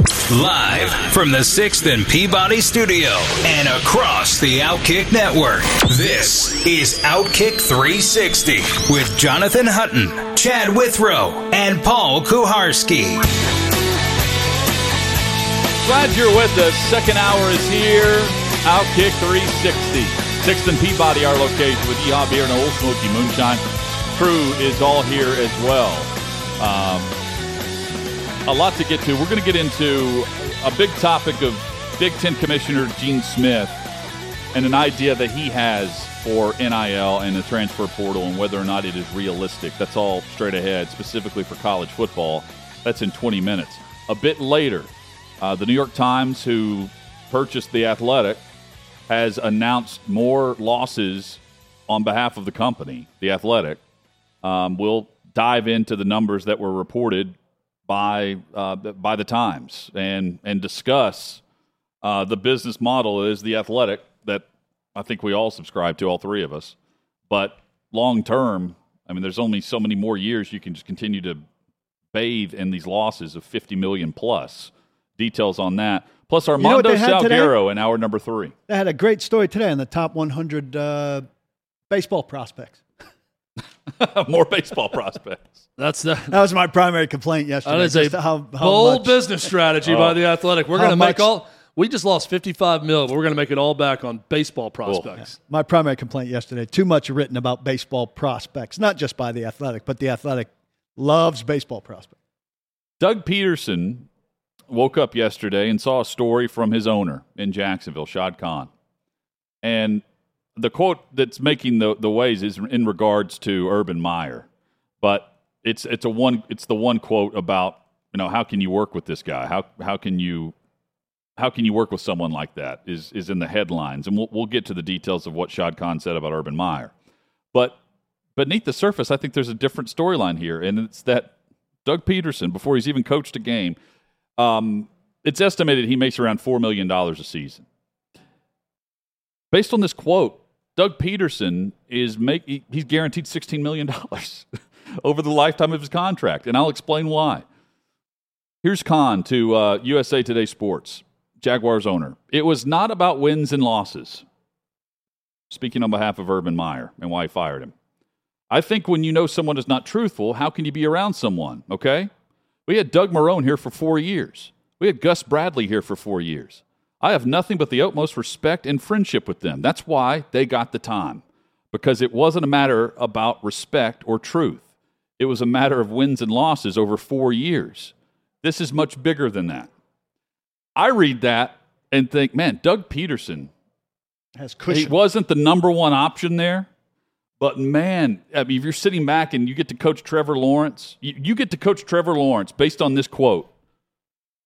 Live from the 6th and Peabody studio and across the Outkick network. This is Outkick 360 with Jonathan Hutton, Chad Withrow, and Paul Kuharsky. Glad you're with us. Second hour is here. Outkick 360. Sixth and Peabody, our location with Yeehaw Beer and Ole Smoky Moonshine. Crew is all here as well. Um, a lot to get to. We're going to get into a big topic of Big Ten Commissioner Gene Smith and an idea that he has for NIL and the transfer portal and whether or not it is realistic. That's all straight ahead, specifically for college football. That's in 20 minutes. A bit later, uh, the New York Times, who purchased The Athletic, has announced more losses on behalf of the company, The Athletic. Um, we'll dive into the numbers that were reported by uh, by the Times and and discuss uh, the business model is the athletic that I think we all subscribe to, all three of us. But long term, I mean, there's only so many more years you can just continue to bathe in these losses of 50 million plus. Details on that. Plus Armando you know Salguero in hour number three. They had a great story today on the top 100 uh, baseball prospects. More baseball prospects. That's the That was my primary complaint yesterday. that is a how, how bold much- business strategy by oh. the Athletic. We're going to make all. We just lost fifty-five mil, but we're going to make it all back on baseball prospects. My primary complaint yesterday: too much written about baseball prospects, not just by the Athletic, but the Athletic loves baseball prospects. Doug Pederson woke up yesterday and saw a story from his owner in Jacksonville, Shad Khan. And the quote that's making the, the waves is in regards to Urban Meyer. But it's it's a one it's the one quote about, you know, how can you work with this guy? How how can you how can you work with someone like that is is in the headlines. And we'll we'll get to the details of what Shad Khan said about Urban Meyer. But beneath the surface, I think there's a different storyline here, and it's that Doug Pederson, before he's even coached a game, um, it's estimated he makes around $4 million a season. Based on this quote, Doug Pederson is make, he's guaranteed $16 million over the lifetime of his contract, and I'll explain why. Here's Khan to uh, USA Today Sports, Jaguars owner. It was not about wins and losses. Speaking on behalf of Urban Meyer and why he fired him. I think when you know someone is not truthful, how can you be around someone? Okay? We had Doug Marone here for four years. We had Gus Bradley here for four years. I have nothing but the utmost respect and friendship with them. That's why they got the time, because it wasn't a matter about respect or truth. It was a matter of wins and losses over four years. This is much bigger than that. I read that and think, man, Doug Pederson, Has cushion. he wasn't the number one option there. But man, I mean, if you're sitting back and you get to coach Trevor Lawrence, you, you get to coach Trevor Lawrence based on this quote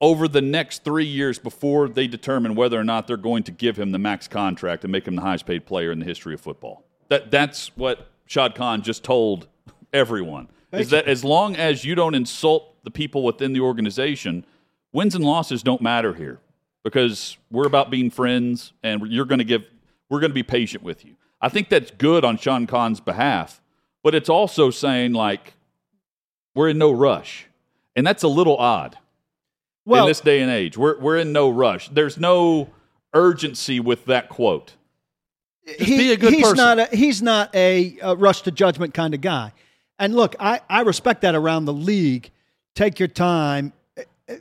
over the next three years before they determine whether or not they're going to give him the max contract and make him the highest paid player in the history of football. That that's what Shad Khan just told everyone. is that as long as you don't insult the people within the organization, wins and losses don't matter here because we're about being friends and you're going to give we're going to be patient with you. I think that's good on Sean Khan's behalf, but it's also saying like we're in no rush. And that's a little odd well, in this day and age. We're we're in no rush. There's no urgency with that quote. he- be a good he's person. Not a, he's not a, uh rush to judgment kind of guy. And look, I, I respect that around the league. Take your time.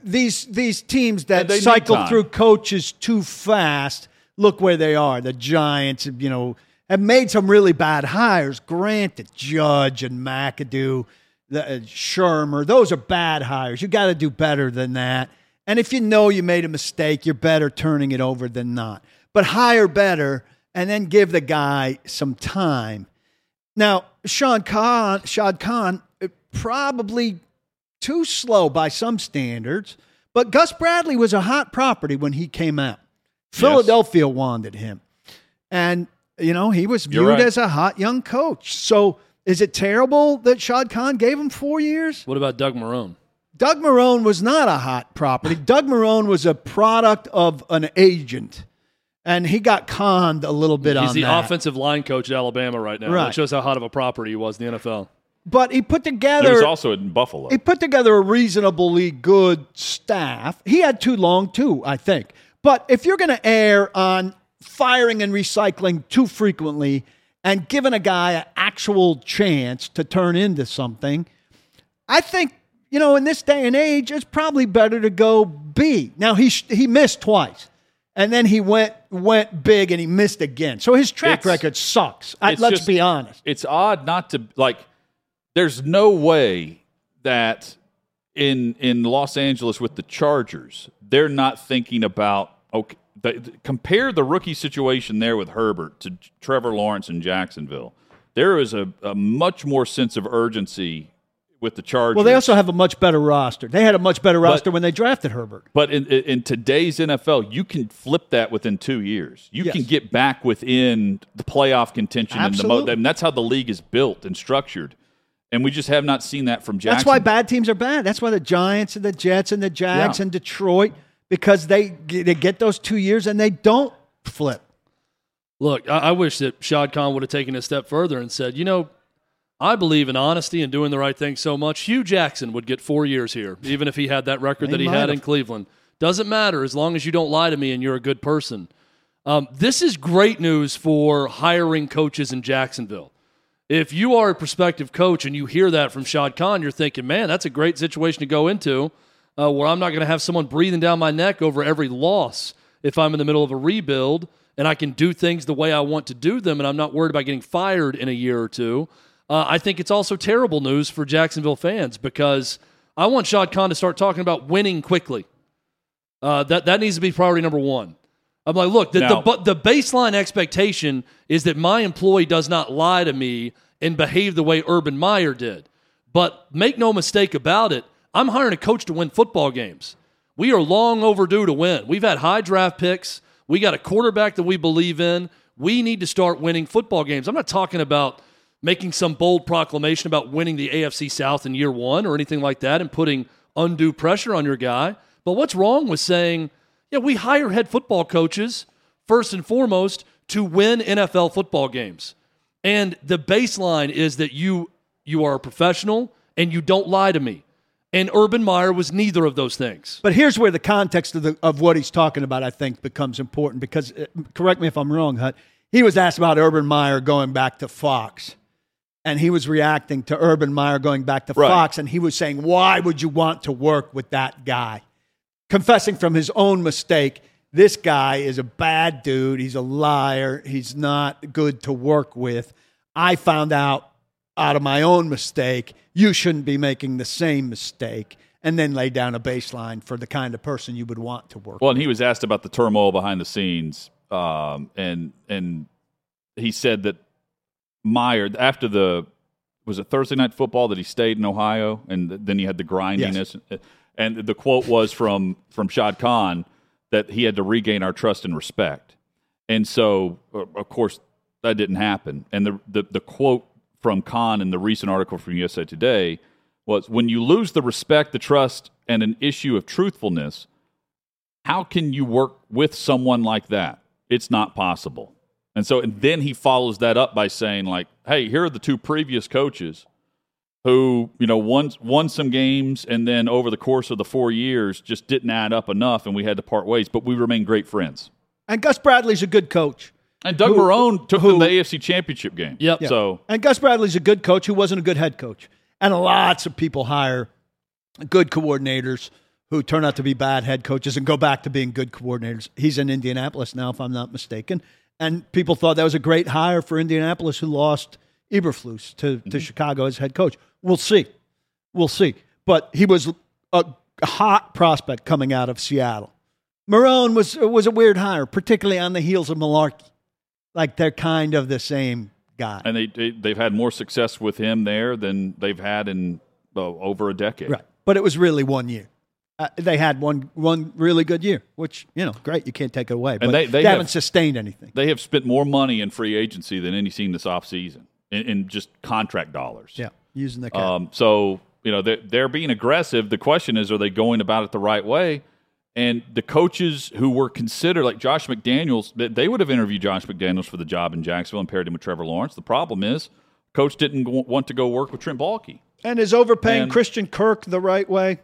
These these teams that And they need cycle through coaches too fast, look where they are. The Giants, you know, have made some really bad hires. Granted, Judge and McAdoo, the, uh, Shurmur, those are bad hires. You got to do better than that. And if you know you made a mistake, you're better turning it over than not. But hire better and then give the guy some time. Now, Sean Khan, Shad Khan, uh, probably too slow by some standards, But Gus Bradley was a hot property when he came out. Philadelphia wanted him. And, you know, he was viewed right. as a hot young coach. So is it terrible that Shad Khan gave him four years? What about Doug Marone? Doug Marone was not a hot property. Doug Marone was a product of an agent. And he got conned a little bit on. He's the offensive line coach at Alabama right now. Right. That shows how hot of a property he was in the NFL. But he put There together was also in Buffalo. he put together a reasonably good staff. He had too long too, I think. But if you're going to err on firing and recycling too frequently and giving a guy an actual chance to turn into something, I think you know in this day and age it's probably better to go B. Now he he missed twice. And then he went went big and he missed again. So his track It's- record sucks. I, let's just- be honest. it's odd not to like there's no way that in in Los Angeles with the Chargers they're not thinking about okay compare the rookie situation there with Herbert to Trevor Lawrence in Jacksonville there is a, a much more sense of urgency with the Chargers Well, they also have a much better roster. They had a much better roster when they drafted Herbert. But in, in today's NFL, you can flip that within two years. You Yes. can get back within the playoff contention, and the mo- Absolutely. and that's how the league is built and structured. And we just have not seen that from Jackson. That's why bad teams are bad. That's why the Giants and the Jets and the Jags Yeah. and Detroit because they they get those two years and they don't flip. Look, I, I wish that Shad Khan would have taken a step further and said, you know, I believe in honesty and doing the right thing so much. Hue Jackson would get four years here, even if he had that record that he had have. in Cleveland. Doesn't matter as long as you don't lie to me and you're a good person. Um, this is great news for hiring coaches in Jacksonville. If you are a prospective coach and you hear that from Shad Khan, you're thinking, man, that's a great situation to go into uh, where I'm not going to have someone breathing down my neck over every loss if I'm in the middle of a rebuild and I can do things the way I want to do them and I'm not worried about getting fired in a year or two. Uh, I think it's also terrible news for Jacksonville fans because I want Shad Khan to start talking about winning quickly. Uh, that, that needs to be priority number one. I'm like, look, the, the, the baseline expectation is that my employee does not lie to me and behave the way Urban Meyer did. But make no mistake about it, I'm hiring a coach to win football games. We are long overdue to win. We've had high draft picks. We got a quarterback that we believe in. We need to start winning football games. I'm not talking about making some bold proclamation about winning the AFC South in year one or anything like that and putting undue pressure on your guy. But what's wrong with saying, yeah, we hire head football coaches first and foremost to win NFL football games. And the baseline is that you you are a professional and you don't lie to me. And Urban Meyer was neither of those things. But here's where the context of the of what he's talking about, I think, becomes important because uh, correct me if I'm wrong, Hut. He was asked about Urban Meyer going back to Fox. And he was reacting to Urban Meyer going back to Right. Fox, and he was saying, Why would you want to work with that guy? Confessing from his own mistake, this guy is a bad dude. He's a liar. He's not good to work with. I found out out of my own mistake, you shouldn't be making the same mistake, and then lay down a baseline for the kind of person you would want to work Well, and he was asked about the turmoil behind the scenes, um, and and he said that Meyer after the was it Thursday night football that he stayed in Ohio, and then he had the grindiness, and the quote was from from Shad Khan that he had to regain our trust and respect, and so of course that didn't happen, and the the, the quote from Khan in the recent article from USA Today was when you lose the respect, the trust, and an issue of truthfulness how can you work with someone like that? It's not possible. And so, and then he follows that up by saying, like, hey, here are the two previous coaches who, you know, won, won some games and then over the course of the four years just didn't add up enough and we had to part ways, but we remain great friends. And Gus Bradley's a good coach. And Doug Who- Marone took who- them to the AFC Championship game. Yep. Yeah. So, And Gus Bradley's a good coach who wasn't a good head coach. And lots of people hire good coordinators who turn out to be bad head coaches and go back to being good coordinators. He's in Indianapolis now, if I'm not mistaken. And people thought that was a great hire for Indianapolis, who lost Eberflus to, to mm-hmm. Chicago as head coach. We'll see. We'll see. But he was a hot prospect coming out of Seattle. Marone was was a weird hire, particularly on the heels of Mularkey. Like they're kind of the same guy. and they, they, they've had more success with him there than they've had in uh, over a decade. Right. But it was really one year. Uh, they had one one really good year, which you know, great. You can't take it away. But they- they haven't sustained anything. They have spent more money in free agency than any team this offseason in, in just contract dollars. Yeah, using the cap. Um, so you know they're, they're being aggressive. The question is, are they going about it the right way? And the coaches who were considered, like Josh McDaniels, they- they would have interviewed Josh McDaniels for the job in Jacksonville and paired him with Trevor Lawrence. The problem is, coach didn't want to go work with Trent Baalke. And is overpaying And- Christian Kirk the right way?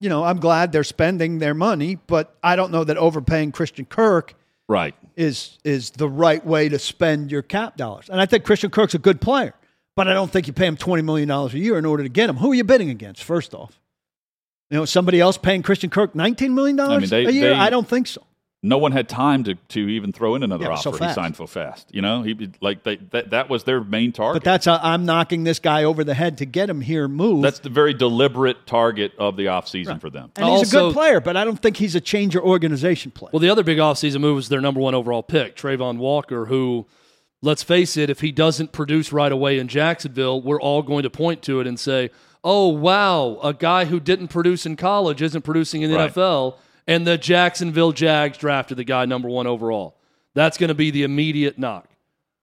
You know, I'm glad they're spending their money, but I don't know that overpaying Christian Kirk Right. is is the right way to spend your cap dollars. And I think Christian Kirk's a good player, but I don't think you pay him twenty million dollars a year in order to get him. Who are you bidding against? First off, you know, somebody else paying Christian Kirk 19 million I dollars mean, they- a year? they- I don't think so. No one had time to, to even throw in another Yeah, offer. so he signed so fast. You know, he like they, that that was their main target. But that's i I'm knocking this guy over the head to get him here moved. That's the very deliberate target of the offseason for them. and he's a good player, but I don't think he's a change your organization player. Well, the other big offseason move was their number one overall pick, Travon Walker, who, let's face it, if he doesn't produce right away in Jacksonville, we're all going to point to it and say, oh, wow, a guy who didn't produce in college isn't producing in the Right. NFL. And the Jacksonville Jags drafted the guy number one overall. That's going to be the immediate knock.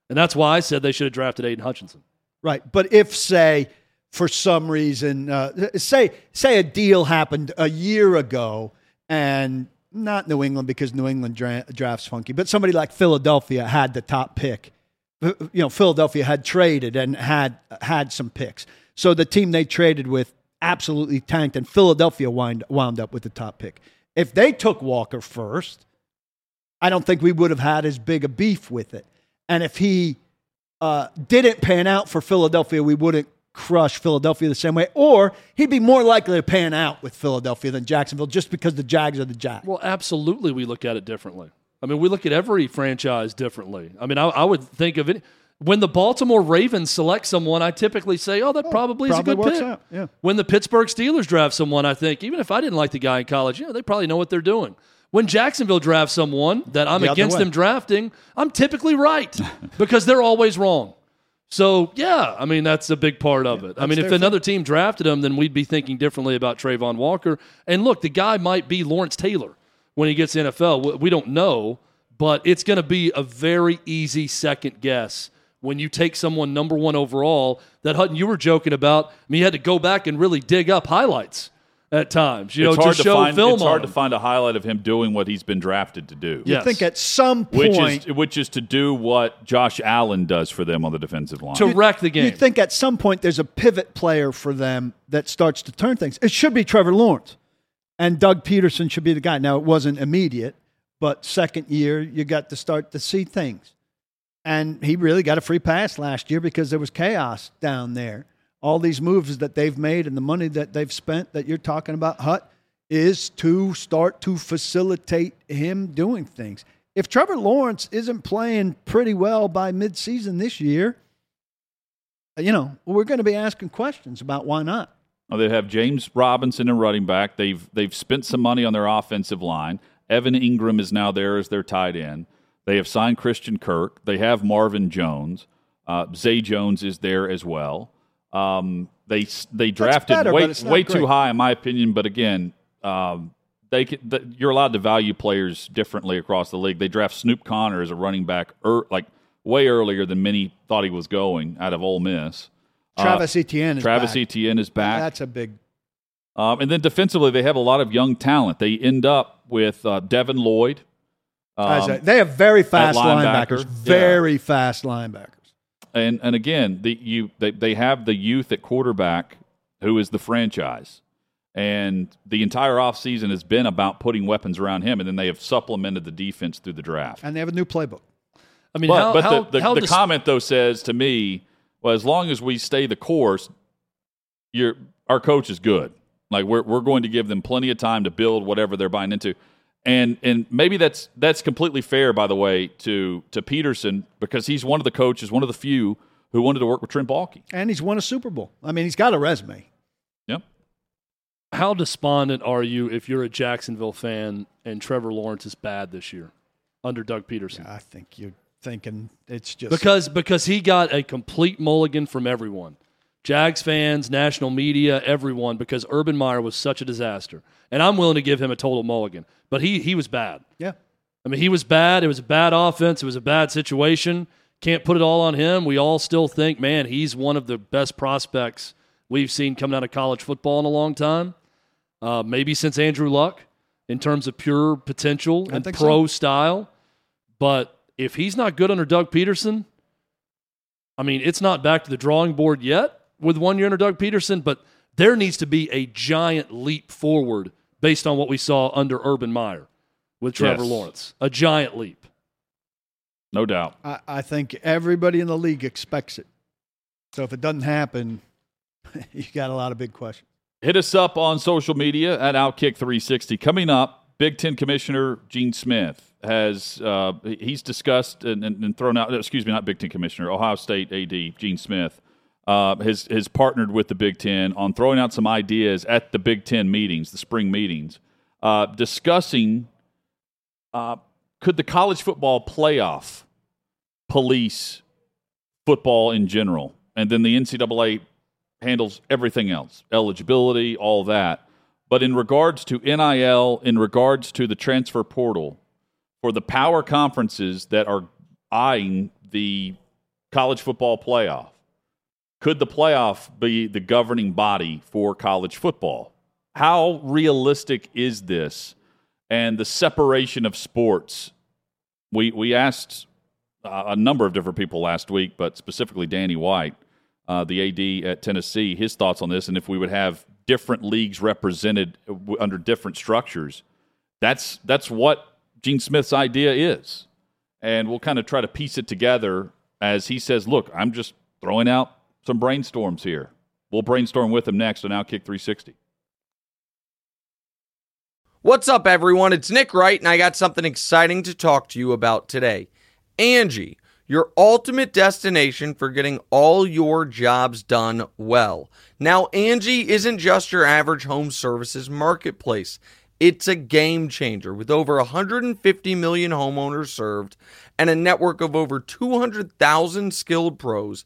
And that's why I said they should have drafted Aidan Hutchinson. Right. But if, say, for some reason, uh, say say a deal happened a year ago, and not New England because New England dra- drafts funky, but somebody like Philadelphia had the top pick. You know, Philadelphia had traded and had had some picks, so the team they traded with absolutely tanked, and Philadelphia wind, wound up with the top pick. If they took Walker first, I don't think we would have had as big a beef with it. And if he uh, didn't pan out for Philadelphia, we wouldn't crush Philadelphia the same way. Or he'd be more likely to pan out with Philadelphia than Jacksonville just because the Jags are the Jags. Well, absolutely, we look at it differently. I mean, we look at every franchise differently. I mean, I, I would think of it when the Baltimore Ravens select someone. I typically say, "Oh, that oh, probably is probably a good pick." out, yeah. When the Pittsburgh Steelers draft someone, I think even if I didn't like the guy in college, you know, they probably know what they're doing. When Jacksonville drafts someone that I'm The against them drafting, I'm typically right because they're always wrong. So yeah, I mean that's a big part of it. I mean, if another team drafted him, then we'd be thinking differently about Travon Walker. And look, the guy might be Lawrence Taylor when he gets NFL. We don't know, but it's going to be a very easy second guess when you take someone number one overall. That Hutton, you were joking about. I mean, you had to go back and really dig up highlights at times. You it's know, hard to to show find. film It's hard on to find a highlight of him doing what he's been drafted to do. Yeah. I think at some Which point, is which is to do what Josh Allen does for them on the defensive line. to wreck the game. you think at some point there's a pivot player for them that starts to turn things. It should be Trevor Lawrence. And Doug Pederson should be the guy. Now, it wasn't immediate, but second year, you got to start to see things. And he really got a free pass last year because there was chaos down there. All these moves that they've made and the money that they've spent that you're talking about, Hut, is to start to facilitate him doing things. If Trevor Lawrence isn't playing pretty well by midseason this year, you know, we're going to be asking questions about why not. Well, they have James Robinson and running back. They've they've spent some money on their offensive line. Evan Engram is now there as their tight end. They have signed Christian Kirk. They have Marvin Jones. Uh, Zay Jones is there as well. Um, they they drafted better, way way too high in my opinion. But again, um, they can, th- you're allowed to value players differently across the league. They draft Snoop Conner as a running back, er, like way earlier than many thought he was going out of Ole Miss. Uh, Travis Etienne is Travis back. Etienne is back. That's a big. Um, and then defensively, they have a lot of young talent. They end up with uh, Devin Lloyd. As Um, a- they have very fast linebacker, linebackers. yeah. Very fast linebackers. and and again, the you they, they have the youth at quarterback who is the franchise. And the entire offseason has been about putting weapons around him, and then they have supplemented the defense through the draft. And they have a new playbook. I mean, But, how, but how, the, the, how the dis- comment, though, says to me, well, as long as we stay the course, you're, our coach is good. Like, we're, we're going to give them plenty of time to build whatever they're buying into. And, and maybe that's, that's completely fair, by the way, to, to Pederson, because he's one of the coaches, one of the few who wanted to work with Trent Baalke. And he's won a Super Bowl. I mean, he's got a resume. Yep. how despondent are you if you're a Jacksonville fan and Trevor Lawrence is bad this year under Doug Pederson? I think you're thinking it's just Because because he got a complete mulligan from everyone. Jags fans, national media, everyone, because Urban Meyer was such a disaster. And I'm willing to give him a total mulligan, but he he was bad. Yeah. I mean, he was bad. It was a bad offense. It was a bad situation. Can't put it all on him. We all still think, man, he's one of the best prospects we've seen coming out of college football in a long time. Uh, maybe since Andrew Luck in terms of pure potential and pro so. style. But if he's not good under Doug Pederson, I mean, it's not back to the drawing board yet with one year under Doug Pederson, but there needs to be a giant leap forward based on what we saw under Urban Meyer with Trevor Yes. Lawrence. A giant leap. No doubt. I, I think everybody in the league expects it. So if it doesn't happen, you got a lot of big questions. Hit us up on social media at Outkick360. Coming up, Big Ten Commissioner Gene Smith has uh, he's discussed and, and, and thrown out. Excuse me, not Big Ten Commissioner, Ohio State AD Gene Smith uh, has has partnered with the Big Ten on throwing out some ideas at the Big Ten meetings, the spring meetings, uh, discussing uh, could the college football playoff police football in general, and then the NCAA handles everything else eligibility, all that. But in regards to NIL, in regards to the transfer portal, for the power conferences that are eyeing the college football playoff, could the playoff be the governing body for college football? How realistic is this? And the separation of sports. We, we asked uh, a number of different people last week, but specifically Danny White uh, the AD at Tennessee, his thoughts on this, and if we would have different leagues represented under different structures. That's that's what Gene Smith's idea is, and we'll kind of try to piece it together as he says, "Look, I'm just throwing out some brainstorms here. We'll brainstorm with him next on Outkick 360." What's up, everyone? It's Nick Wright, and I got something exciting to talk to you about today. Angie, your ultimate destination for getting all your jobs done well. Now, Angie isn't just your average home services marketplace. It's a game changer with over 150 million homeowners served and a network of over 200,000 skilled pros.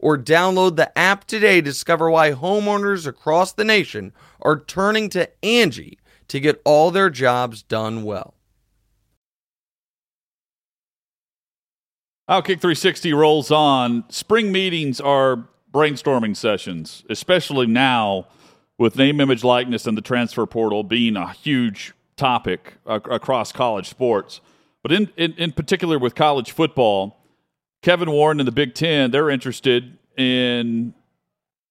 or download the app today to discover why homeowners across the nation are turning to Angie to get all their jobs done well. Outkick 360 rolls on. Spring meetings are brainstorming sessions, especially now with name, image, likeness, and the transfer portal being a huge topic ac- across college sports. But in, in, in particular with college football, Kevin Warren and the Big Ten, they're interested in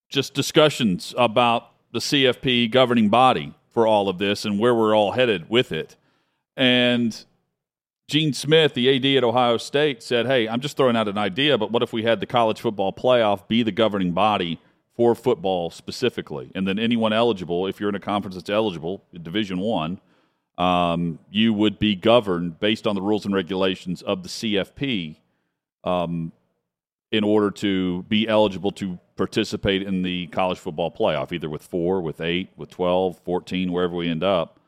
just discussions about the CFP governing body for all of this and where we're all headed with it. And Gene Smith, the AD at Ohio State, said, Hey, I'm just throwing out an idea, but what if we had the college football playoff be the governing body for football specifically? And then anyone eligible, if you're in a conference that's eligible, Division One, um, you would be governed based on the rules and regulations of the CFP um, in order to be eligible to participate in the college football playoff, either with four, with eight, with 12, 14, wherever we end up.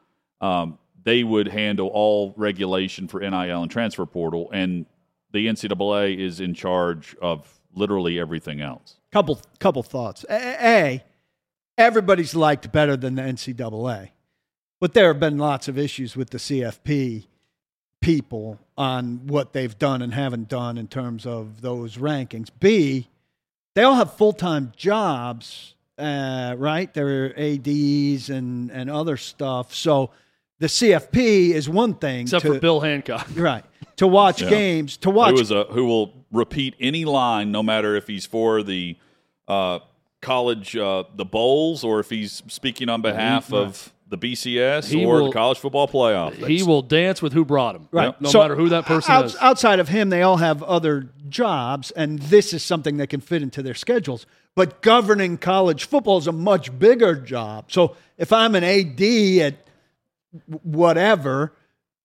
Um, they would handle all regulation for NIL and transfer portal, and the NCAA is in charge of literally everything else. Couple couple thoughts. A, A, everybody's liked better than the NCAA, but there have been lots of issues with the CFP people on what they've done and haven't done in terms of those rankings. B, they all have full time jobs, uh, right? They're ads and and other stuff. So the CFP is one thing. Except to, for Bill Hancock. Right. to watch Yeah. games, to watch who is a who will repeat any line, no matter if he's for the uh, college, uh, the bowls, or if he's speaking on behalf of the BCS He or will- the college football playoff. He That's- will dance with who brought him. Right. No So, matter who that person out- is. Outside of him, they all have other jobs, and this is something that can fit into their schedules. But governing college football is a much bigger job. So if I'm an AD at whatever,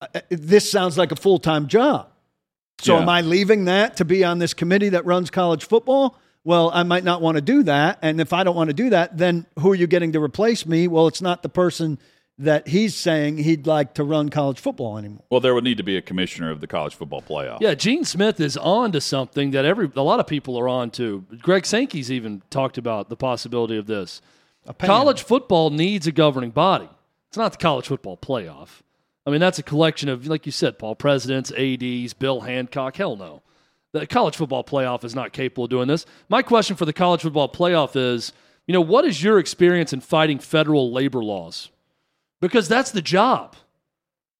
uh, this sounds like a full time job. So Yeah. am I leaving that to be on this committee that runs college football? Well, I might not want to do that. And if I don't want to do that, then who are you getting to replace me? Well, it's not the person that he's saying he'd like to run college football anymore. well, there would need to be a commissioner of the college football playoff. Yeah, Gene Smith is on to something that every a lot of people are on to. Greg Sankey's even talked about the possibility of this. College football needs a governing body. It's not the college football playoff. I mean, that's a collection of, like you said, Paul, presidents, ADs, Bill Hancock. Hell no. The college football playoff is not capable of doing this. My question for the college football playoff is, you know, what is your experience in fighting federal labor laws? Because that's the job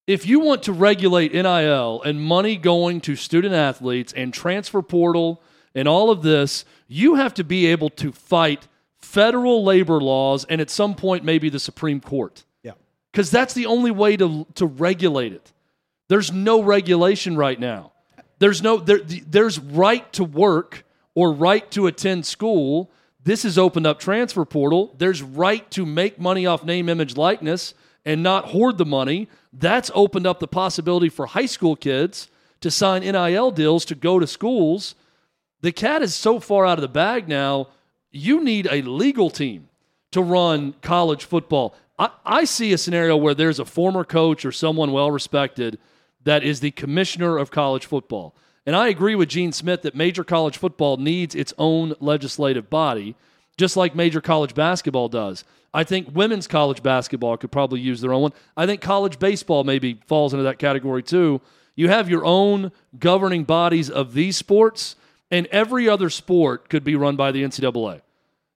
if you want to regulate NIL and money going to student athletes and transfer portal and all of this, you have to be able to fight federal labor laws and at some point maybe the Supreme Court. Yeah. Because that's the only way to, to regulate it. There's no regulation right now. There's no there, there's right to work or right to attend school. This has opened up transfer portal. There's right to make money off name, image, likeness and not hoard the money. That's opened up the possibility for high school kids to sign NIL deals to go to schools. The cat is so far out of the bag now. You need a legal team to run college football. I, I see a scenario where there's a former coach or someone well respected that is the commissioner of college football. And I agree with Gene Smith that major college football needs its own legislative body, just like major college basketball does. I think women's college basketball could probably use their own one. I think college baseball maybe falls into that category too. You have your own governing bodies of these sports, and every other sport could be run by the NCAA.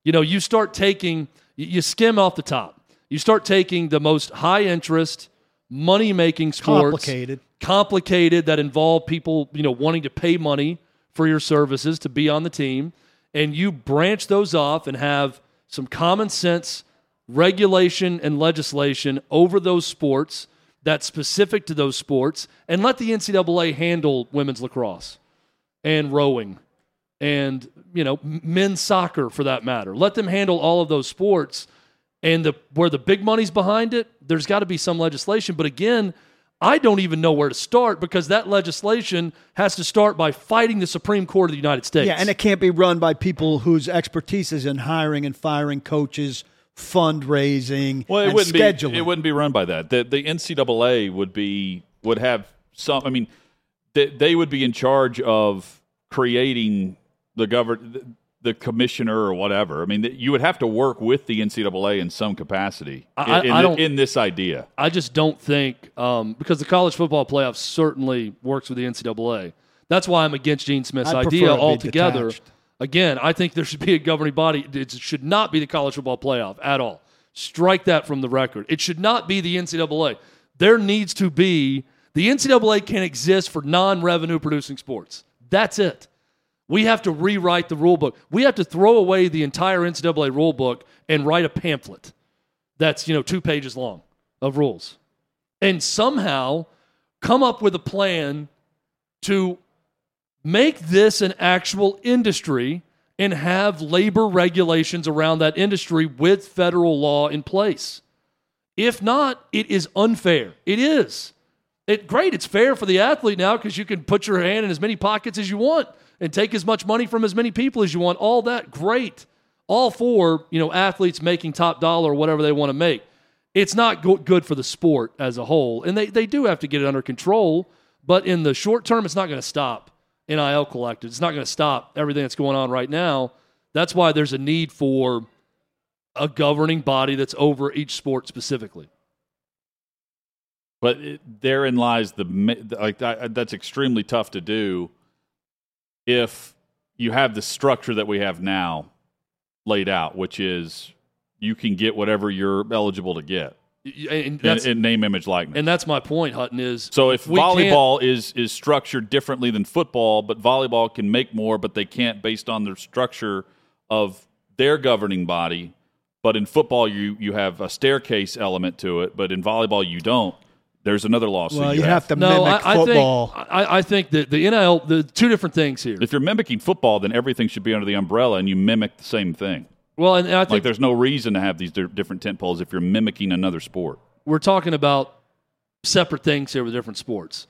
You know, you start taking, you- skim off the top. You start taking the most high interest, money making sports, Complicated. Complicated that involve people, you know, wanting to pay money for your services to be on the team, and you branch those off and have some common sense regulation and legislation over those sports that's specific to those sports, and let the NCAA handle women's lacrosse and rowing and you know men's soccer for that matter. Let them handle all of those sports, and the where the big money's behind it, there's got to be some legislation. But again, I don't even know where to start because that legislation has to start by fighting the Supreme Court of the United States. Yeah, and it can't be run by people whose expertise is in hiring and firing coaches, fundraising, Well, it and wouldn't scheduling. be. It wouldn't be run by that. The the NCAA would be would have some. I mean, they, they would be in charge of creating the govern the commissioner or whatever. I mean, you would have to work with the NCAA in some capacity I- in, in, I don't- in this idea. I just don't think um, because the college football playoff certainly works with the NCAA. That's why I'm against Gene Smith's I prefer idea altogether. detached. Again, I think there should be a governing body. It should not be the college football playoff at all. Strike that from the record. It should not be the NCAA. There needs to be the NCAA can exist for non-revenue producing sports. That's it. We have to rewrite the rule book. We have to throw away the entire NCAA rule book and write a pamphlet that's you know two pages long of rules. And somehow come up with a plan to make this an actual industry and have labor regulations around that industry with federal law in place. If not it is unfair. It is. It great it's fair for the athlete now because you can put your hand in as many pockets as you want and take as much money from as many people as you want all that great. All for you know athletes making top dollar or whatever they want to make. It's not go- good for the sport as a whole and they, they do have to get it under control but in the short term it's not going to stop nil collected it's not going to stop everything that's going on right now. That's why there's a need for a governing body that's over each sport specifically. But it, therein lies the like that, that's extremely tough to do if you have the structure that we have now laid out, which is you can get whatever you're eligible to get. And in, that's, in name, image, likeness. and that's my point, Hutton. Is so if volleyball is is structured differently than football, but volleyball can make more, but they can't based on the structure of their governing body. But in football, you you have a staircase element to it, but in volleyball, you don't. There's another lawsuit. Well, you have to no, mimic I, I football. think I, I think that the NIL, the two different things here. If you're mimicking football, then everything should be under the umbrella, and you mimic the same thing. Well, and, and I Like think there's no reason to have these di- different tent poles if you're mimicking another sport. we're talking about separate things here with different sports.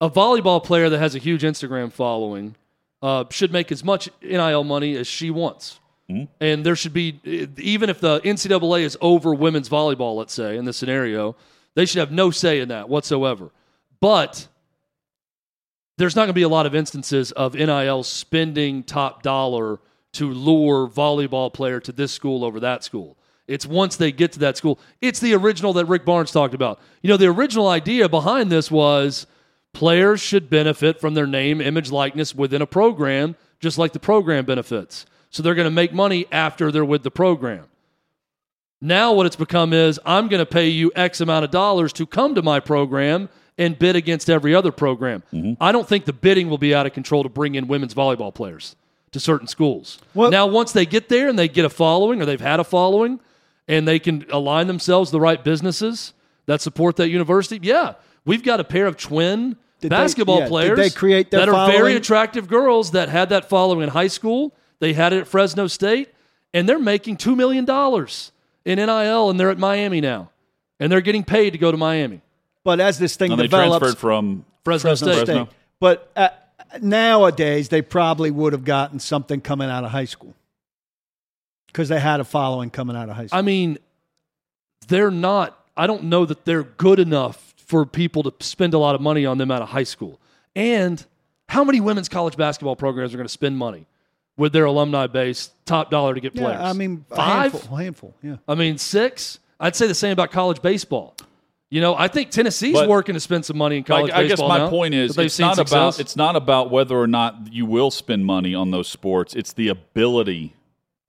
A volleyball player that has a huge Instagram following uh, should make as much NIL money as she wants. And there should be, even if the NCAA is over women's volleyball, let's say, in this scenario, they should have no say in that whatsoever. But there's not going to be a lot of instances of NIL spending top dollar to lure volleyball player to this school over that school. It's once they get to that school. It's the original that Rick Barnes talked about. You know, the original idea behind this was players should benefit from their name, image, likeness within a program, just like the program benefits. So they're going to make money after they're with the program. Now, what it's become is I'm going to pay you X amount of dollars to come to my program and bid against every other program. Mm-hmm. I don't think the bidding will be out of control to bring in women's volleyball players to certain schools. Well- now, once they get there and they get a following or they've had a following and they can align themselves to the right businesses that support that university, yeah, we've got a pair of twin Did they- basketball yeah, players they create their that are very attractive girls that had that following in high school. They had it at Fresno State, and they're making $2 million in NIL, and they're at Miami now. And they're getting paid to go to Miami. but as this thing And they develops, transferred from Fresno, Fresno State. Fresno. But uh, nowadays, they probably would have gotten something coming out of high school because they had a following coming out of high school. I mean, they're not, I don't know that they're good enough for people to spend a lot of money on them out of high school. And how many women's college basketball programs are going to spend money with their alumni base, top dollar to get players? yeah, I mean, a five? handful, a handful. Yeah, I mean, six? I'd say the same about college baseball. You know, I think Tennessee's But- working to spend some money in college Like, I guess my now, point is it's not success. about it's not about whether or not you will spend money on those sports. It's the ability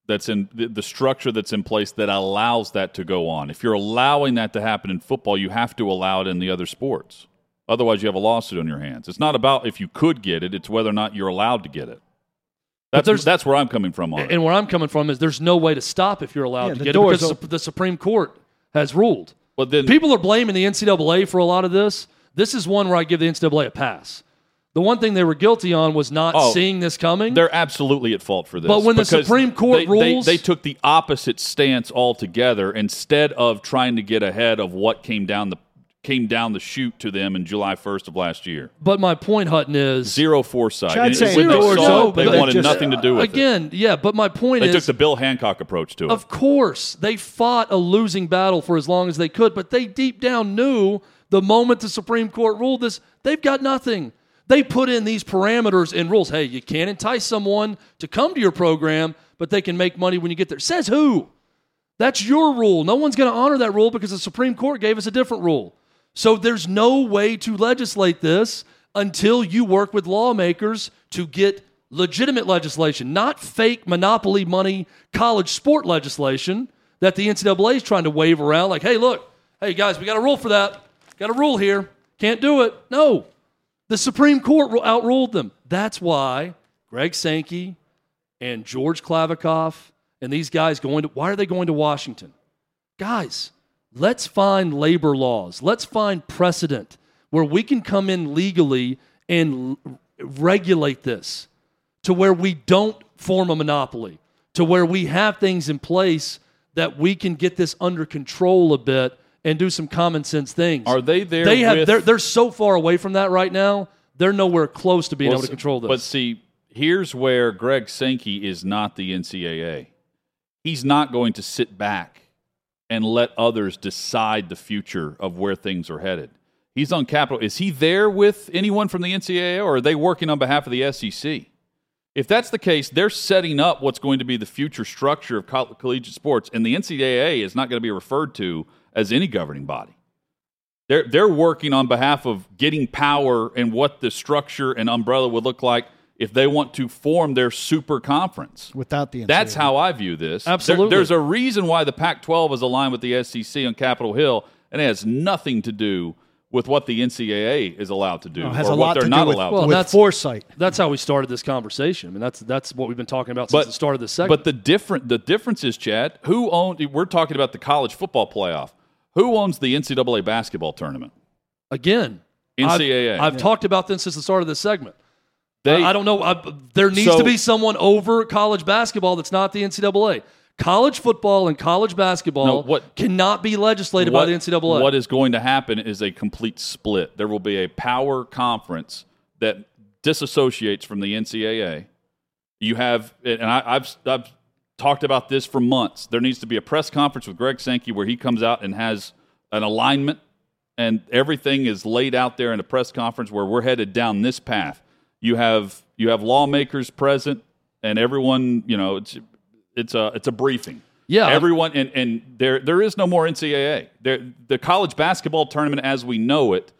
that's in the, the structure that's in place that allows that to go on. If you're allowing that to happen in football, you have to allow it in the other sports. Otherwise, you have a lawsuit on your hands. It's not about if you could get it; it's whether or not you're allowed to get it. That's there's- that's where I'm coming from on it. And where I'm coming from is there's no way to stop if you're allowed Yeah, to get it because open. the Supreme Court has ruled. But then People are blaming the NCAA for a lot of this. This is one where I give the NCAA a pass. The one thing they were guilty on was not Oh, seeing this coming. They're absolutely at fault for this. But when the Supreme Court they, they- rules- they, took the opposite stance altogether. Instead of trying to get ahead of what came down the came down the chute to them in July 1st of last year, But my point, Hutton, is zero foresight. Chad And saying when they doors saw it, open, they they wanted just- nothing to do with it. again, yeah. But my point They is, took the Bill Hancock approach to it. Of course, they fought a losing battle for as long as they could, but they deep down knew the moment the Supreme Court ruled this, they've got nothing. They put in these parameters and rules. Hey, you can't entice someone to come to your program, but they can make money when you get there. Says who? That's your rule. No one's going to honor that rule because the Supreme Court gave us a different rule. So there's no way to legislate this until you work with lawmakers to get legitimate legislation, not fake monopoly money college sport legislation that the NCAA is trying to wave around. Like, hey, look, hey guys, we got a rule for that. Got a rule here. Can't do it. No, the Supreme Court ru- outruled them. That's why Greg Sankey and George Kliavkoff and these guys going to why are they going to Washington? Guys, let's find labor laws. Let's find precedent where we can come in legally and regulate this to where we don't form a monopoly, to where we have things in place that we can get this under control a bit and do some common sense things. Are they there They have with- they're, they're so far away from that right now. They're nowhere close to being Well, able to control this. But see, here's where Greg Sankey is not the NCAA. He's not going to sit back and let others decide the future of where things are headed. He's on Capitol. Is he there with anyone from the NCAA, or are they working on behalf of the SEC? If that's the case, they're setting up what's going to be the future structure of coll- collegiate sports, and the NCAA is not going to be referred to as any governing body. They're they're working on behalf of getting power and what the structure and umbrella would look like if they want to form their super conference. without the NCAA. That's how I view this. There- Absolutely. there's a reason why the Pac 12 is aligned with the SEC on Capitol Hill, and it has nothing to do with what the NCAA is allowed to do It has or a what lot they're to not do with, allowed Well, to with do. that's- foresight. That's how we started this conversation. I mean, that's that's what we've been talking about since But- the start of this segment. But the different the difference is, Chad, who owns we're talking about the college football playoff. Who owns the NCAA basketball tournament? again, NCAA. I've, I've talked about this since the start of this segment. They I, I don't know. I, there needs So- to be someone over college basketball that's not the NCAA. College football and college basketball No, what- cannot be legislated by the NCAA. What is going to happen is a complete split. There will be a power conference that disassociates from the NCAA. You have, and I, I've, I've talked about this for months. There needs to be a press conference with Greg Sankey where he comes out and has an alignment, and everything is laid out there in a press conference where we're headed down this path. You have you have lawmakers present, and everyone, you know, it's it's a it's a briefing. Yeah. everyone, and and there there is no more NCAA. There, the college basketball tournament as we know it,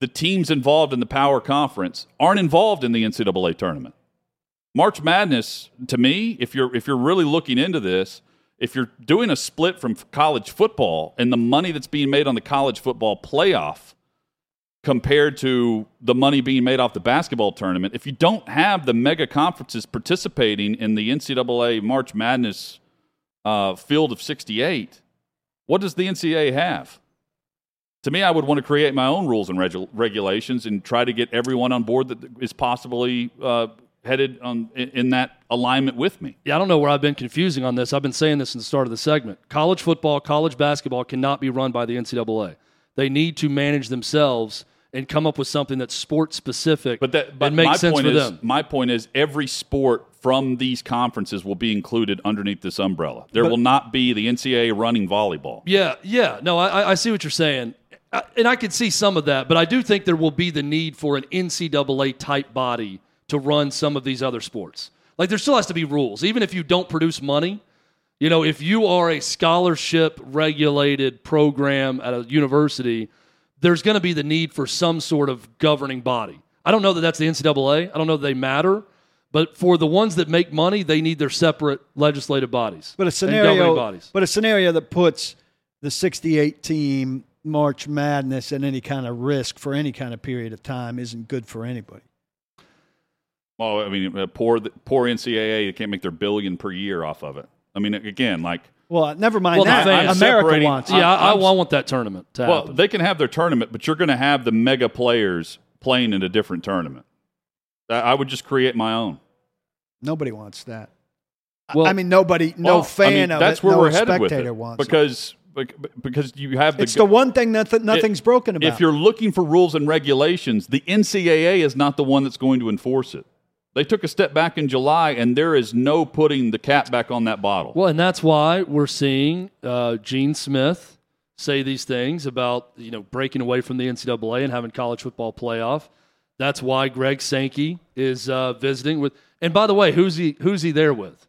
the teams involved in the Power Conference aren't involved in the NCAA tournament. March Madness, to me, if you're if you're really looking into this, if you're doing a split from college football and the money that's being made on the college football playoff compared to the money being made off the basketball tournament, if you don't have the mega conferences participating in the NCAA March Madness uh, field of 68, what does the NCAA have? To me, I would want to create my own rules and regu- regulations and try to get everyone on board that is possibly uh, headed on in, that alignment with me. Yeah, I don't know where I've been confusing on this. I've been saying this since the start of the segment. College football, college basketball cannot be run by the NCAA. They need to manage themselves and come up with something that's sport specific But that but and makes my sense point for is them. my point is every sport from these conferences will be included underneath this umbrella. There will not be the NCAA running volleyball. Yeah, yeah. No, I, I- I see what you're saying. I- And I could see some of that, but I do think there will be the need for an NCAA type body to run some of these other sports. Like there still has to be rules, even if you don't produce money. You know, if you are a scholarship regulated program at a university, there's going to be the need for some sort of governing body. I don't know that that's the NCAA. I don't know that they matter, but for the ones that make money, they need their separate legislative bodies, But a scenario, governing bodies. but a scenario that puts the 68 team March Madness at any kind of risk for any kind of period of time isn't good for anybody. Well, I mean, uh, poor poor NCAA they can't make their billion per year off of it. I mean, again, like Well, never mind Well, the that. fans- America wants. Yeah, I, I I'm- want that tournament to well, happen. they can have their tournament, but you're going to have the mega players playing in a different tournament. I I would just create my own. Nobody wants that. Well- I mean, nobody, no Well, I fan mean, of that's it, where no we're headed with spectator it wants because bec- because you have the It's the one thing that th- nothing's broken about. If you're looking for rules and regulations, the NCAA is not the one that's going to enforce it. They took a step back in July, and there is no putting the cap back on that bottle. well, and that's why we're seeing uh, Gene Smith say these things about you know breaking away from the NCAA and having college football playoff. That's why Greg Sankey is uh, visiting with. And by the way, who's he? Who's he there with?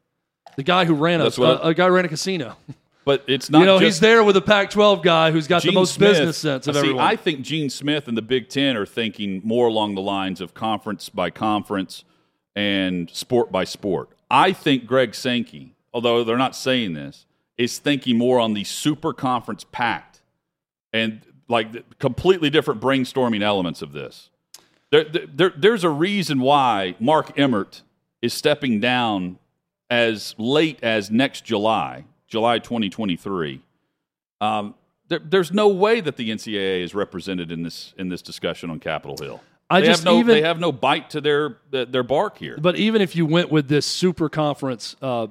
The guy who ran a, a, a guy ran a casino. But it's not. you know, he's there with a Pac-12 guy who's got Gene the most Smith- business sense of See, everyone. I think Gene Smith and the Big Ten are thinking more along the lines of conference by conference and sport by sport. I think Greg Sankey, although they're not saying this, is thinking more on the super conference pact and like completely different brainstorming elements of this. There, there, there's a reason why Mark Emmert is stepping down as late as next July, July 2023. Um, there, there's no way that the NCAA is represented in this in this discussion on Capitol Hill. I they just have no, even- they have no bite to their their bark here. But even if you went with this super conference, uh,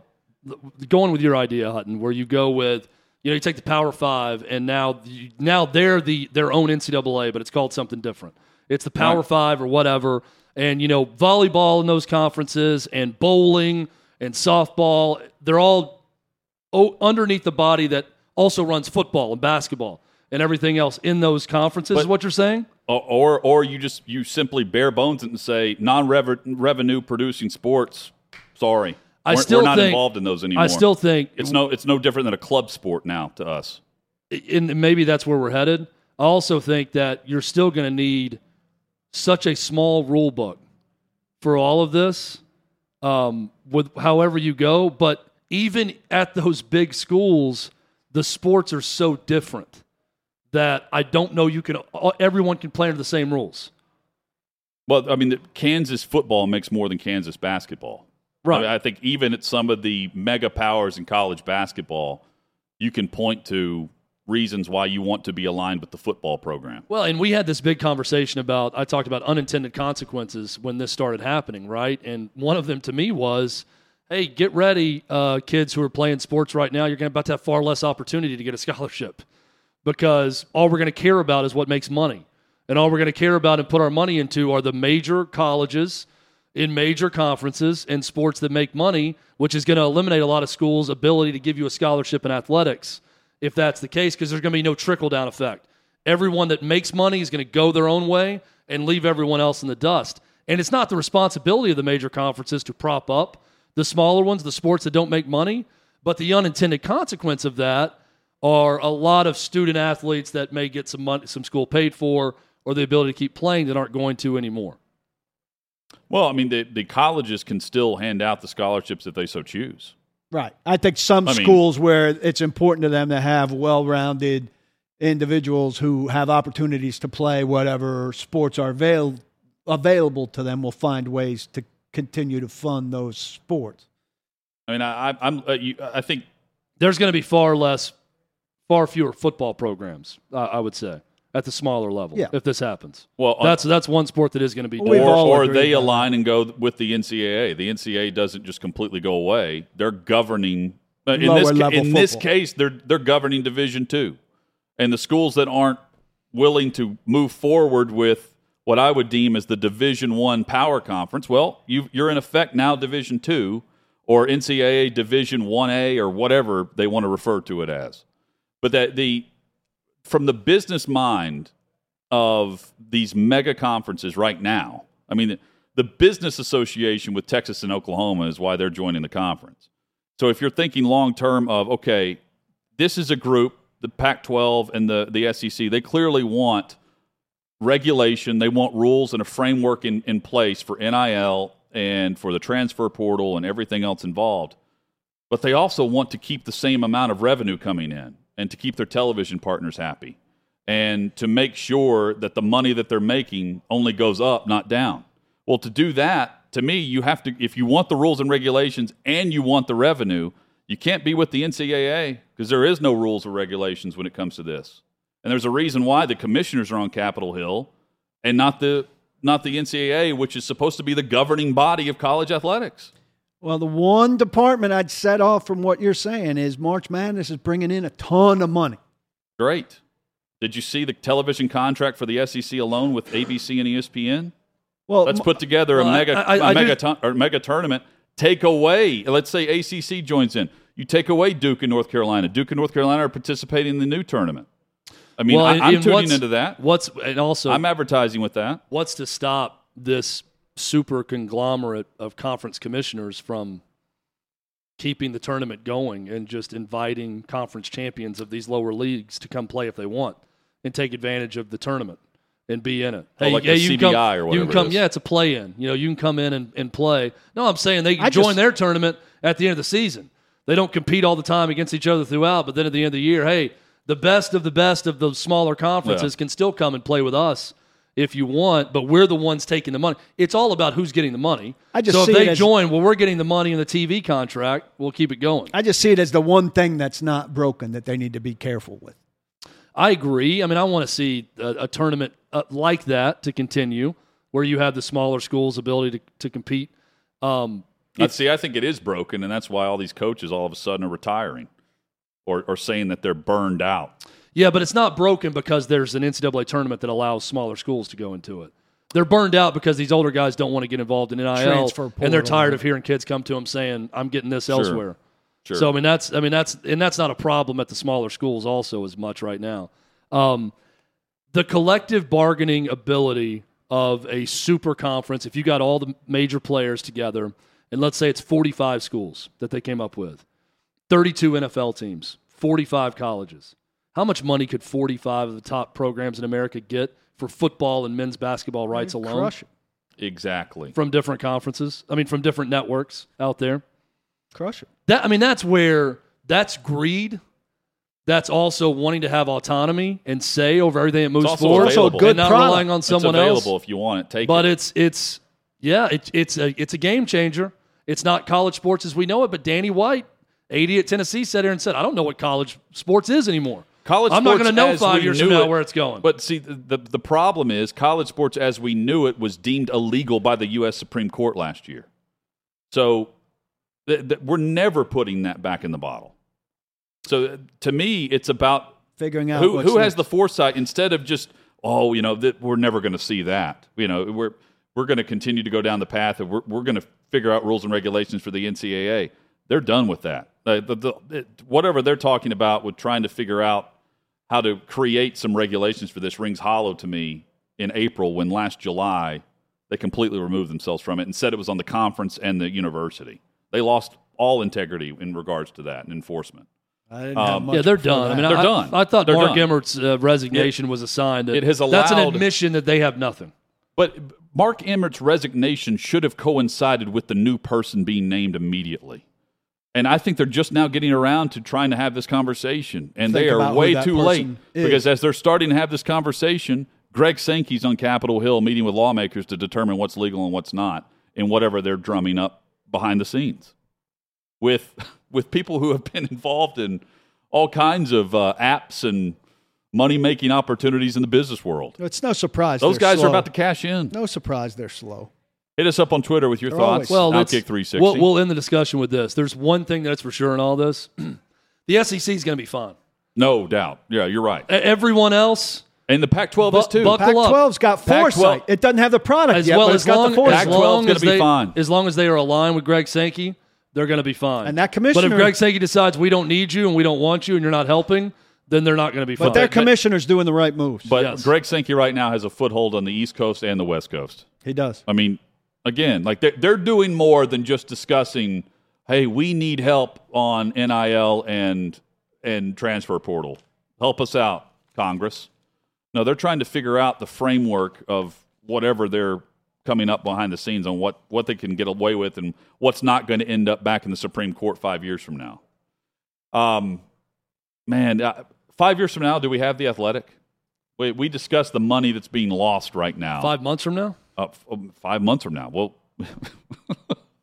going with your idea, Hutton, where you go with, you know, you take the Power Five, and now you, now they're the their own NCAA, but it's called something different. It's the Power Right. Five or whatever, and you know, volleyball in those conferences, and bowling and softball, they're all o- underneath the body that also runs football and basketball and everything else in those conferences. is what you're saying? Or, or or you just you simply bare bones it and say non revenue producing sports. Sorry, I we're, still we're not think- involved in those anymore. I still think it's no it's no different than a club sport now to us. and maybe that's where we're headed. I also think that you're still going to need such a small rule book for all of this, um, with however you go. But even at those big schools, the sports are so different that I don't know you can. Everyone can play under the same rules. Well, I mean, the- Kansas football makes more than Kansas basketball. Right. I, mean, I think even at some of the mega powers in college basketball, you can point to reasons why you want to be aligned with the football program. Well, and we had this big conversation about, I talked about unintended consequences when this started happening, right? And one of them to me was, hey, get ready, uh, kids who are playing sports right now. You're going to about to have far less opportunity to get a scholarship because all we're going to care about is what makes money. And all we're going to care about and put our money into are the major colleges in major conferences and sports that make money, which is going to eliminate a lot of schools' ability to give you a scholarship in athletics if that's the case, because there's going to be no trickle down effect. Everyone that makes money is going to go their own way and leave everyone else in the dust. And it's not the responsibility of the major conferences to prop up the smaller ones, the sports that don't make money, but the unintended consequence of that are a lot of student athletes that may get some money, some school paid for, or the ability to keep playing that aren't going to anymore. Well, I mean, the, the colleges can still hand out the scholarships if they so choose. Right. I think some I mean- schools where it's important to them to have well rounded individuals who have opportunities to play whatever sports are avail- available to them will find ways to continue to fund those sports. I mean, I, I- I'm, uh, you, I think There's going to be far less, far fewer football programs, uh, I would say, at the smaller level Yeah. if this happens. Well, uh, that's that's one sport that is going to be. Or, all or they that. align and go with the NCAA. The NCAA doesn't just completely go away; they're governing. uh, In this Lower ca- level in this case, they're they're governing Division two, and the schools that aren't willing to move forward with what I would deem as the Division one power conference. Well, you you're in effect now Division two or NCAA Division one A or whatever they want to refer to it as. But that the from the business mind of these mega conferences right now. I mean, the business association with Texas and Oklahoma is why they're joining the conference. So if you're thinking long term of okay, this is a group, the Pac-12 and the the SEC, they clearly want regulation. They want rules and a framework in, in place for NIL and for the transfer portal and everything else involved. But they also want to keep the same amount of revenue coming in and to keep their television partners happy and to make sure that the money that they're making only goes up, not down. Well, to do that, to me, you have to, if you want the rules and regulations and you want the revenue, you can't be with the NCAA because there is no rules or regulations when it comes to this. And there's a reason why the commissioners are on Capitol Hill and not the not the NCAA, which is supposed to be the governing body of college athletics. Well, the one department I'd set off from what you're saying is March Madness is bringing in a ton of money. Great. Did you see the television contract for the SEC alone with ABC and ESPN? Well, Let's put together a Well, I- mega I- a I do- mega ton- or mega tournament. Take away, let's say ACC joins in. You take away Duke and North Carolina. Duke and North Carolina are participating in the new tournament. I mean, Well, I, I'm and tuning into that. What's and also I'm advertising with that. what's to stop this super conglomerate of conference commissioners from keeping the tournament going and just inviting conference champions of these lower leagues to come play if they want and take advantage of the tournament and be in it. Oh, like yeah, the you can come, CBI or You can come, is. yeah, it's a play-in. You know, you can come in and, and play. No, I'm saying they can I join just- their tournament at the end of the season. They don't compete all the time against each other throughout, but then at the end of the year, hey, the best of the best of the smaller conferences Yeah. can still come and play with us if you want, but we're the ones taking the money. It's all about who's getting the money. I just so if they as- join, well, we're getting the money in the TV contract. We'll keep it going. I just see it as the one thing that's not broken that they need to be careful with. I agree. I mean, I want to see a, a tournament uh, like that to continue, where you have the smaller schools' ability to, to compete. Um, I see. I think it is broken, and that's why all these coaches all of a sudden are retiring, or or saying that they're burned out. Yeah, but it's not broken because there's an NCAA tournament that allows smaller schools to go into it. They're burned out because these older guys don't want to get involved in NIL, and they're tired of hearing kids come to them saying, "I'm getting this elsewhere." Sure. So I mean that's I mean that's and that's not a problem at the smaller schools also as much right now. Um, the collective bargaining ability of a super conference, if you got all the major players together, and let's say it's 45 schools that they came up with, 32 NFL teams, 45 colleges. How much money could 45 of the top programs in America get for football and men's basketball rights alone? Crush it. Exactly. from different conferences. I mean, from different networks out there. Crush it. That I mean, that's where that's greed. That's also wanting to have autonomy and say over everything that moves also forward, available. good and not product. relying on It's someone available else. if you want it. Take But it. it's it's yeah, it, it's a it's a game changer. It's not college sports as we know it. But Danny White, AD at Tennessee, sat here and said, "I don't know what college sports is anymore. College I'm not going to know five years from now it- where it's going." But see, the, the the problem is college sports as we knew it was deemed illegal by the U.S. Supreme Court last year. So th- th- we're never putting that back in the bottle. So uh, to me, it's about Figuring out who who has the foresight instead of just oh you know that we're never going to see that you know we're we're going to continue to go down the path of we're, we're going to figure out rules and regulations for the NCAA. They're done with that. Uh, the, the, it, whatever they're talking about with trying to figure out how to create some regulations for this rings hollow to me in April when last July they completely removed themselves from it and said it was on the conference and the university. They lost all integrity in regards to that and enforcement. I didn't Um, much yeah, they're before done. I mean, They're I, done. I, thought They're Mark done. Emmert's uh, resignation was a sign that it has allowed, that's an admission that they have nothing. But Mark Emmert's resignation should have coincided with the new person being named immediately. And I think they're just now getting around to trying to have this conversation. And Think they are way too late. is. Because as they're starting to have this conversation, Greg Sankey's on Capitol Hill meeting with lawmakers to determine what's legal and what's not in whatever they're drumming up behind the scenes. With with people who have been involved in all kinds of uh, apps and money making opportunities in the business world. It's no surprise. Those guys slow. are about to cash in. No surprise they're slow. Hit us up on Twitter with your They're thoughts. always- Well, let's- Outkick 360. We'll, we'll end the discussion with this. There's one thing that's for sure in all this: the SEC is going to be fine. no doubt. Yeah, you're right. Everyone else, And the Pac-12 Bu- is too. buck- Buckle up. Pac-12's got Pac-12. It doesn't have the product as yet, well but as it's got the foresight. Pac-12 's long gonna be they, fine. as long as they are aligned with Greg Sankey, they're going to be fine. And that commissioner. But if Greg Sankey decides we don't need you and we don't want you and you're not helping, then they're not going to be fine. But fine. their commissioner's doing the right moves. but Yes. Greg Sankey right now has a foothold on the East Coast and the West Coast. he does. I mean, again, like they're, they're doing more than just discussing, hey, we need help on NIL and and transfer portal. Help us out, Congress. No, they're trying to figure out the framework of whatever they're coming up behind the scenes on what, what they can get away with and what's not going to end up back in the Supreme Court five years from now. Um, man, uh, five years from now, do we have the athletic? We, we discussed the money that's being lost right now. five months from now, Uh, f- five months from now. Well,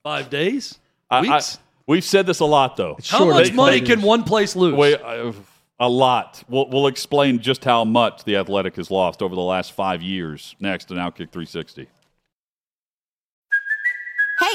five days, I, I, weeks. we've said this a lot, though. How Sure, much money they- can one place lose? Wait, uh, a lot. We'll, we'll explain just how much the Athletic has lost over the last five years. Next, on Outkick 360. Hey,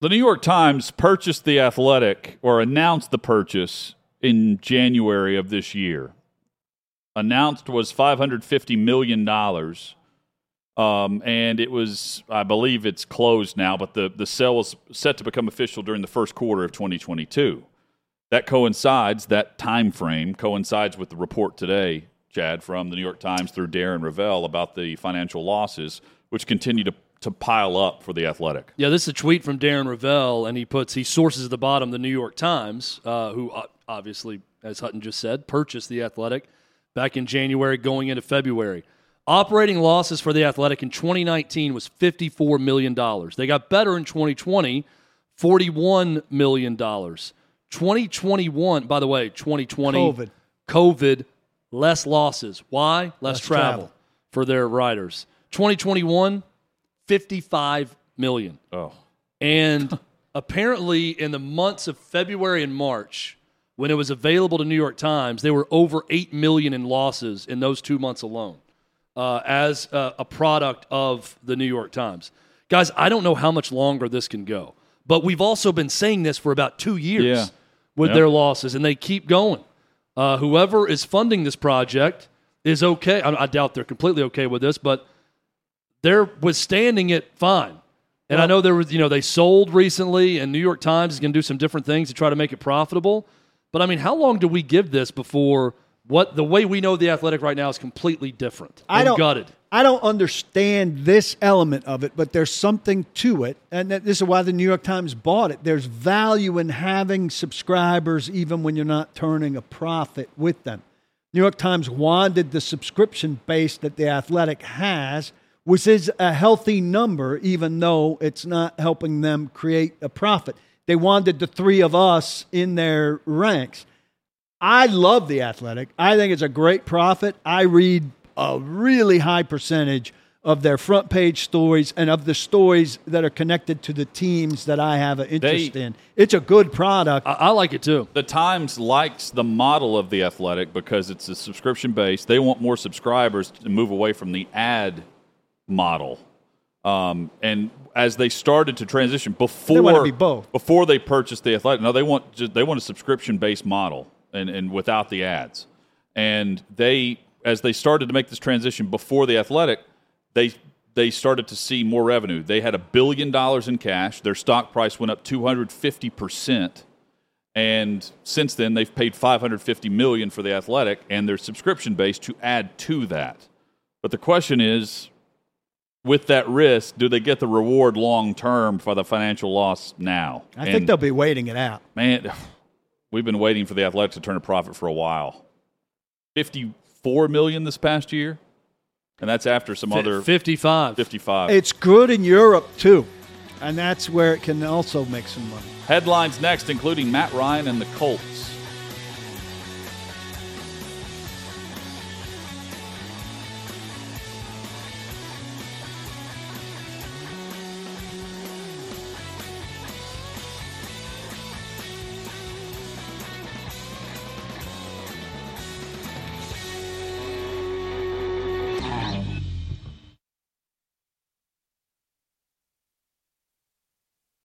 The New York Times purchased the Athletic or announced the purchase in January of this year. Announced was $550 million. Um, and it was, I believe it's closed now, but the, the sale was set to become official during the first quarter of 2022. That coincides, that time frame coincides with the report today, Chad, from the New York Times through Darren Rovell about the financial losses, which continue to, to pile up for the Athletic. Yeah, this is a tweet from Darren Rovell, and he puts he sources at the bottom the New York Times, uh, who uh, obviously, as Hutton just said, purchased the Athletic back in January, going into February. Operating losses for the Athletic in 2019 was 54 million dollars. They got better in 2020, 41 million dollars. 2021, by the way, 2020 COVID. COVID, less losses. Why? Less, Less travel, travel. for their riders. 2021, 55 million. Oh. And apparently, in the months of February and March, when it was available to New York Times, they were over eight million in losses in those two months alone, uh, as a, a product of the New York Times. Guys, I don't know how much longer this can go, but we've also been saying this for about two years Yeah. with Yep. their losses, and they keep going. Uh, whoever is funding this project is okay. I, I doubt they're completely okay with this, but they're withstanding it fine. And I know there was, you know, they sold recently, and New York Times is going to do some different things to try to make it profitable. But I mean, how long do we give this before what the way we know the athletic right now is completely different? I don't gutted. I don't understand this element of it, but there's something to it, and that- this is why the New York Times bought it. There's value in having subscribers, even when you're not turning a profit with them. New York Times wanted the subscription base that the Athletic has, which is a healthy number, even though it's not helping them create a profit. They wanted the three of us in their ranks. I love the athletic. I think it's a great profit. I read a really high percentage of their front page stories and of the stories that are connected to the teams that I have an interest They- in. It's a good product. I, I like it too. The Times likes the model of the Athletic because it's a subscription base. They want more subscribers to move away from the ad model. Um, and as they started to transition before wanna be both. before they purchased the Athletic, no, they want just, they want a subscription based model and, and without the ads. And they as they started to make this transition before the Athletic, they they started to see more revenue. They had a billion dollars in cash. Their stock price went up 250 percent and since then they've paid 550 million for the athletic and their subscription base to add to that but the question is with that risk do they get the reward long term for the financial loss now I And, think they'll be waiting it out. man we've been waiting for the athletic to turn a profit for a while 54 million this past year and that's after some other 55. 55 It's good in Europe too, and that's where it can also make some money. headlines next including matt ryan and the colts